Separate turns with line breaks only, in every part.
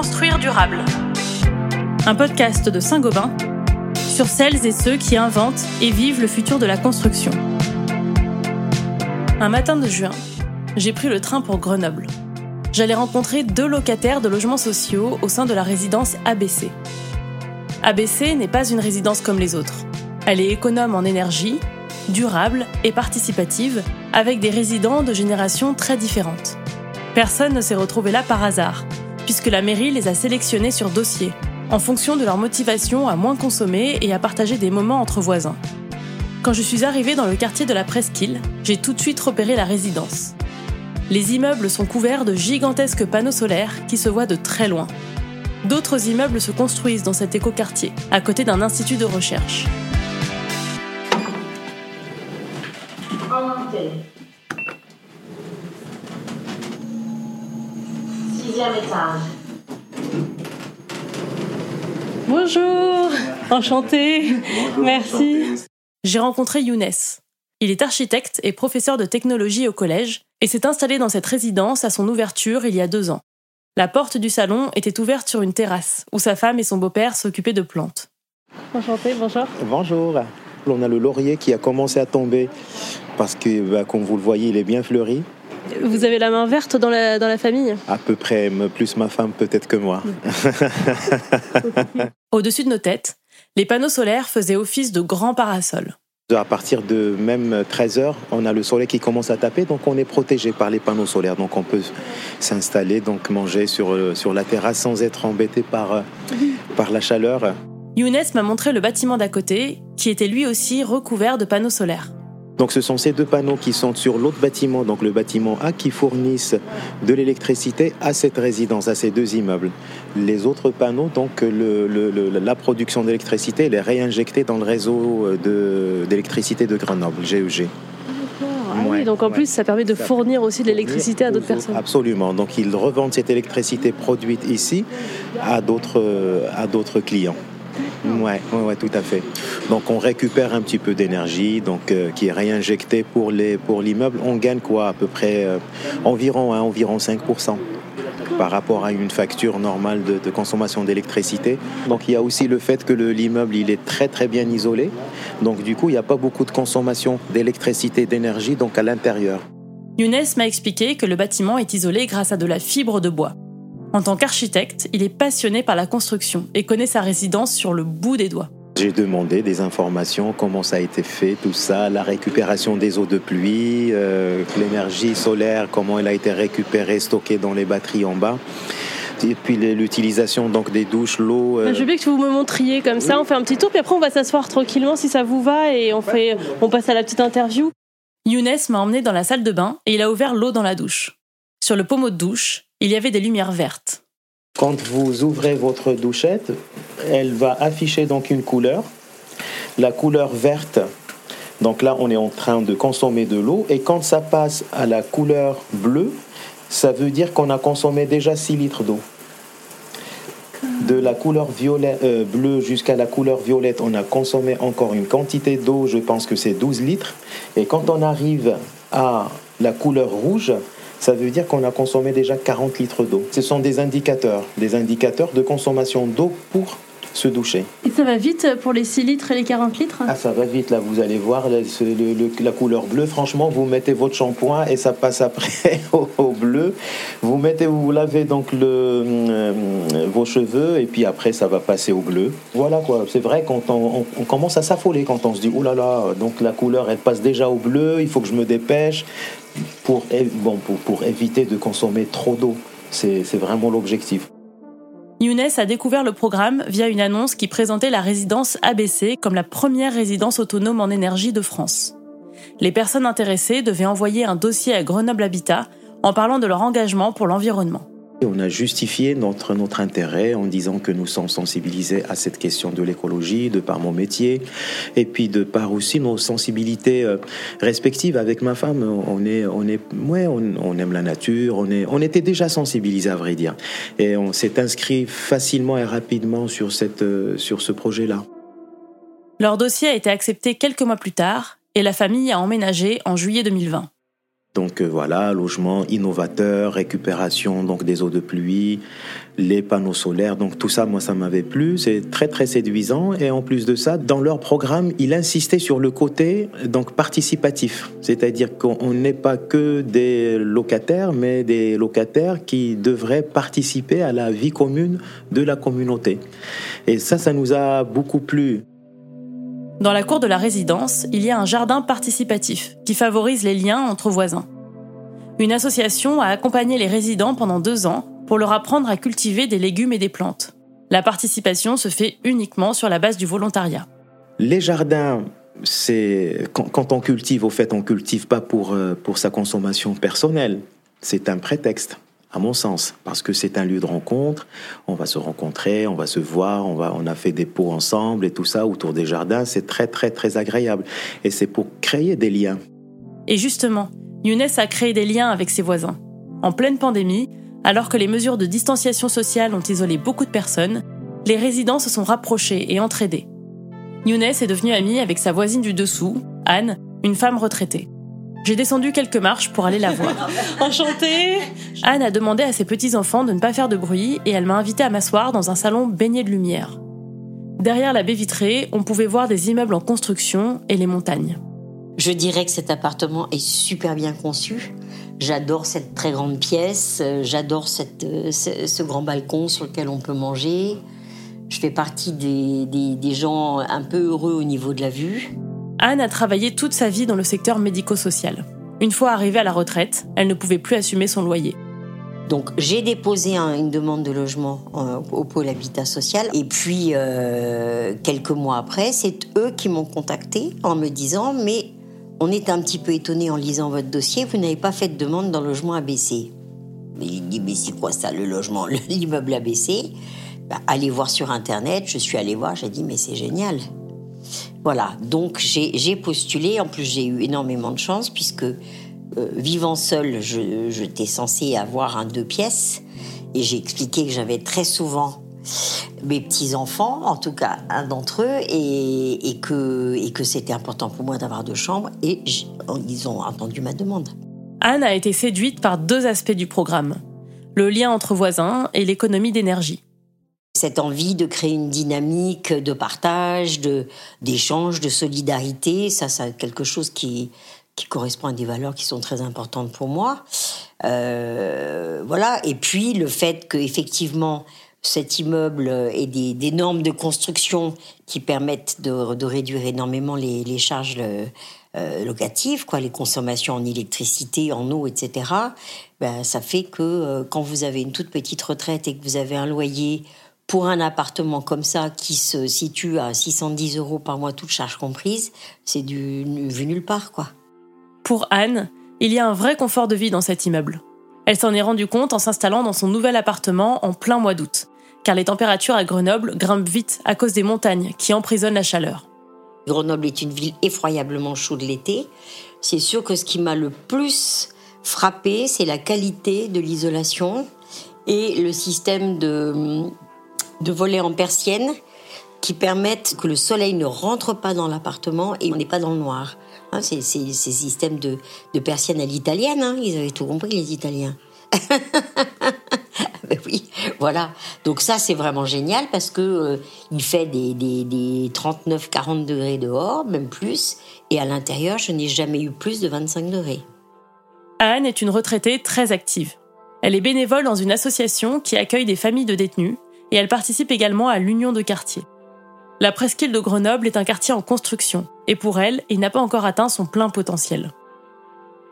Construire durable. Un podcast de Saint-Gobain sur celles et ceux qui inventent et vivent le futur de la construction. Un matin de juin, j'ai pris le train pour Grenoble. J'allais rencontrer deux locataires de logements sociaux au sein de la résidence ABC. ABC n'est pas une résidence comme les autres. Elle est économe en énergie, durable et participative, avec des résidents de générations très différentes. Personne ne s'est retrouvé là par hasard, puisque la mairie les a sélectionnés sur dossier, en fonction de leur motivation à moins consommer et à partager des moments entre voisins. Quand je suis arrivée dans le quartier de la Presqu'île, j'ai tout de suite repéré la résidence. Les immeubles sont couverts de gigantesques panneaux solaires qui se voient de très loin. D'autres immeubles se construisent dans cet écoquartier, à côté d'un institut de recherche.
Sixième étage.
Bonjour, enchantée, merci. J'ai rencontré Younes. Il est architecte et professeur de technologie au collège et s'est installé dans cette résidence à son ouverture il y a deux ans. La porte du salon était ouverte sur une terrasse où sa femme et son beau-père s'occupaient de plantes. Enchantée, bonjour.
Bonjour. On a le laurier qui a commencé à tomber parce que, bah, comme vous le voyez, il est bien fleuri.
Vous avez la main verte dans la, dans la famille?
À peu près, plus ma femme peut-être que moi.
Au-dessus de nos têtes, les panneaux solaires faisaient office de grands parasols.
À partir de même 13 heures, on a le soleil qui commence à taper, donc on est protégé par les panneaux solaires. Donc on peut s'installer, donc manger sur, euh, sur la terrasse sans être embêté par, euh, par la chaleur.
Younes m'a montré le bâtiment d'à côté, qui était lui aussi recouvert de panneaux solaires.
Donc ce sont ces deux panneaux qui sont sur l'autre bâtiment, donc le bâtiment A, qui fournissent de l'électricité à cette résidence, à ces deux immeubles. Les autres panneaux, donc la production d'électricité, elle est réinjectée dans le réseau d'électricité de, Grenoble, GEG.
Ah oui, donc en plus, ça permet de fournir aussi de l'électricité à d'autres personnes.
Absolument. Donc ils revendent cette électricité produite ici à d'autres clients. Oui, ouais, tout à fait. Donc on récupère un petit peu d'énergie, donc euh, qui est réinjectée pour les pour l'immeuble. On gagne quoi à peu près euh, environ hein, environ 5% par rapport à une facture normale de, consommation d'électricité. Donc il y a aussi le fait que l'immeuble il est très très bien isolé. Donc du coup il n'y a pas beaucoup de consommation d'électricité, d'énergie donc à l'intérieur.
Younes m'a expliqué que le bâtiment est isolé grâce à de la fibre de bois. En tant qu'architecte, il est passionné par la construction et connaît sa résidence sur le bout des doigts.
J'ai demandé des informations, comment ça a été fait, tout ça, la récupération des eaux de pluie, euh, l'énergie solaire, comment elle a été récupérée, stockée dans les batteries en bas. Et puis l'utilisation donc des douches, l'eau.
Euh. Je veux bien que vous me montriez comme ça. On fait un petit tour, puis après on va s'asseoir tranquillement si ça vous va et on fait, on passe à la petite interview. Younes m'a emmené dans la salle de bain et il a ouvert l'eau dans la douche. Sur le pommeau de douche, il y avait des lumières vertes.
Quand vous ouvrez votre douchette, elle va afficher donc une couleur. La couleur verte, donc là on est en train de consommer de l'eau. Et quand ça passe à la couleur bleue, ça veut dire qu'on a consommé déjà 6 litres d'eau. De la couleur euh, bleue jusqu'à la couleur violette, on a consommé encore une quantité d'eau, je pense que c'est 12 litres. Et quand on arrive à la couleur rouge, ça veut dire qu'on a consommé déjà 40 litres d'eau. Ce sont des indicateurs, des indicateurs de consommation d'eau pour se doucher.
Et ça va vite pour les 6 litres et les 40 litres?
Ah, ça va vite, là, vous allez voir la couleur bleue. Franchement, vous mettez votre shampoing et ça passe après au, bleu. Vous mettez, vous lavez donc le, euh, vos cheveux et puis après, ça va passer au bleu. Voilà quoi, c'est vrai, quand on, commence à s'affoler, quand on se dit, oh là là, donc la couleur, elle passe déjà au bleu, il faut que je me dépêche pour, éviter de consommer trop d'eau. C'est vraiment l'objectif.
Younes a découvert le programme via une annonce qui présentait la résidence ABC comme la première résidence autonome en énergie de France. Les personnes intéressées devaient envoyer un dossier à Grenoble Habitat en parlant de leur engagement pour l'environnement.
On a justifié notre, notre intérêt en disant que nous sommes sensibilisés à cette question de l'écologie, de par mon métier, et puis de par aussi nos sensibilités euh, respectives avec ma femme. On est, on est, ouais, on, aime la nature, on est, on était déjà sensibilisés à vrai dire, et on s'est inscrit facilement et rapidement sur cette, euh, sur ce projet-là.
Leur dossier a été accepté quelques mois plus tard, et la famille a emménagé en juillet 2020.
Donc euh, voilà, logement innovateur, récupération donc des eaux de pluie, les panneaux solaires. Donc tout ça, moi, ça m'avait plu. C'est très très séduisant. Et en plus de ça, dans leur programme, il insistait sur le côté donc participatif, c'est-à-dire qu'on n'est pas que des locataires, mais des locataires qui devraient participer à la vie commune de la communauté. Et ça, ça nous a beaucoup plu.
Dans la cour de la résidence, il y a un jardin participatif qui favorise les liens entre voisins. Une association a accompagné les résidents pendant deux ans pour leur apprendre à cultiver des légumes et des plantes. La participation se fait uniquement sur la base du volontariat.
Les jardins, c'est quand, on cultive, au fait, on cultive pas pour, euh, pour sa consommation personnelle. C'est un prétexte à mon sens, parce que c'est un lieu de rencontre. On va se rencontrer, on va se voir, on, va, on a fait des pots ensemble et tout ça autour des jardins. C'est très, très, très agréable. Et c'est pour créer des liens.
Et justement, Younes a créé des liens avec ses voisins. En pleine pandémie, alors que les mesures de distanciation sociale ont isolé beaucoup de personnes, les résidents se sont rapprochés et entraidés. Younes est devenu ami avec sa voisine du dessous, Anne, une femme retraitée. J'ai descendu quelques marches pour aller la voir.
Enchantée
Anne a demandé à ses petits-enfants de ne pas faire de bruit et elle m'a invité à m'asseoir dans un salon baigné de lumière. Derrière la baie vitrée, on pouvait voir des immeubles en construction et les montagnes.
Je dirais que cet appartement est super bien conçu. J'adore cette très grande pièce, j'adore euh, ce, grand balcon sur lequel on peut manger. Je fais partie des, des gens un peu heureux au niveau de la vue.
Anne a travaillé toute sa vie dans le secteur médico-social. Une fois arrivée à la retraite, elle ne pouvait plus assumer son loyer.
Donc j'ai déposé une demande de logement euh, au pôle habitat social et puis euh, quelques mois après, c'est eux qui m'ont contacté en me disant mais on est un petit peu étonné en lisant votre dossier, vous n'avez pas fait de demande dans le logement ABC. Mais il dit mais c'est quoi ça le logement, l'immeuble ABC bah, Allez voir sur internet, je suis allée voir, j'ai dit mais c'est génial. Voilà, donc j'ai postulé. En plus, j'ai eu énormément de chance puisque euh, vivant seul, j'étais censée avoir un deux pièces et j'ai expliqué que j'avais très souvent mes petits enfants, en tout cas un d'entre eux, et que c'était important pour moi d'avoir deux chambres. Et ils ont entendu ma demande.
Anne a été séduite par deux aspects du programme le lien entre voisins et l'économie d'énergie
cette envie de créer une dynamique de partage, de d'échange, de solidarité, ça, c'est quelque chose qui qui correspond à des valeurs qui sont très importantes pour moi. Euh, voilà. Et puis le fait que effectivement cet immeuble ait des, normes de construction qui permettent de, de réduire énormément les, charges euh, locatives, quoi, les consommations en électricité, en eau, etc. Ben, ça fait que euh, quand vous avez une toute petite retraite et que vous avez un loyer pour un appartement comme ça, qui se situe à 610 euros par mois, toute charge comprise, c'est du vu nulle part, quoi.
Pour Anne, il y a un vrai confort de vie dans cet immeuble. Elle s'en est rendue compte en s'installant dans son nouvel appartement en plein mois d'août, car les températures à Grenoble grimpent vite à cause des montagnes qui emprisonnent la chaleur.
Grenoble est une ville effroyablement chaude l'été. C'est sûr que ce qui m'a le plus frappé, c'est la qualité de l'isolation et le système de de volets en persienne qui permettent que le soleil ne rentre pas dans l'appartement et on n'est pas dans le noir. Hein, c'est ces systèmes de, de persiennes à l'italienne, hein, ils avaient tout compris les Italiens. Ben oui, voilà. Donc ça c'est vraiment génial parce que euh, il fait des, des, des 39-40 degrés dehors, même plus, et à l'intérieur je n'ai jamais eu plus de 25 degrés.
Anne est une retraitée très active. Elle est bénévole dans une association qui accueille des familles de détenus et elle participe également à l'Union de quartier. La presqu'île de Grenoble est un quartier en construction, et pour elle, il n'a pas encore atteint son plein potentiel.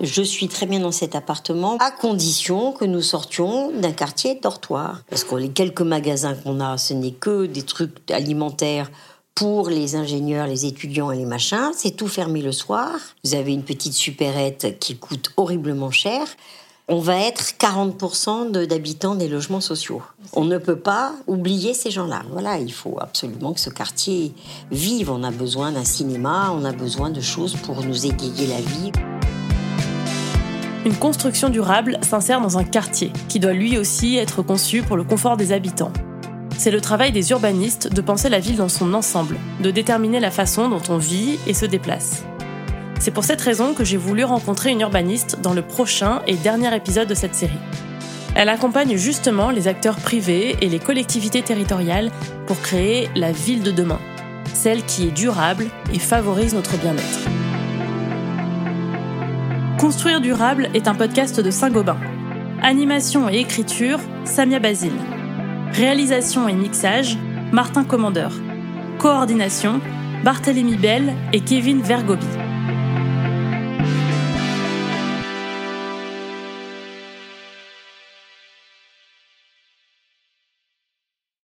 Je suis très bien dans cet appartement, à condition que nous sortions d'un quartier dortoir. Parce que les quelques magasins qu'on a, ce n'est que des trucs alimentaires pour les ingénieurs, les étudiants et les machins. C'est tout fermé le soir. Vous avez une petite supérette qui coûte horriblement cher on va être 40% d'habitants des logements sociaux. On ne peut pas oublier ces gens-là. Voilà, il faut absolument que ce quartier vive. On a besoin d'un cinéma, on a besoin de choses pour nous égayer la vie.
Une construction durable s'insère dans un quartier qui doit lui aussi être conçu pour le confort des habitants. C'est le travail des urbanistes de penser la ville dans son ensemble, de déterminer la façon dont on vit et se déplace. C'est pour cette raison que j'ai voulu rencontrer une urbaniste dans le prochain et dernier épisode de cette série. Elle accompagne justement les acteurs privés et les collectivités territoriales pour créer la ville de demain, celle qui est durable et favorise notre bien-être. Construire durable est un podcast de Saint-Gobain. Animation et écriture, Samia Basile. Réalisation et mixage, Martin Commandeur. Coordination, Barthélémy Bell et Kevin Vergobi.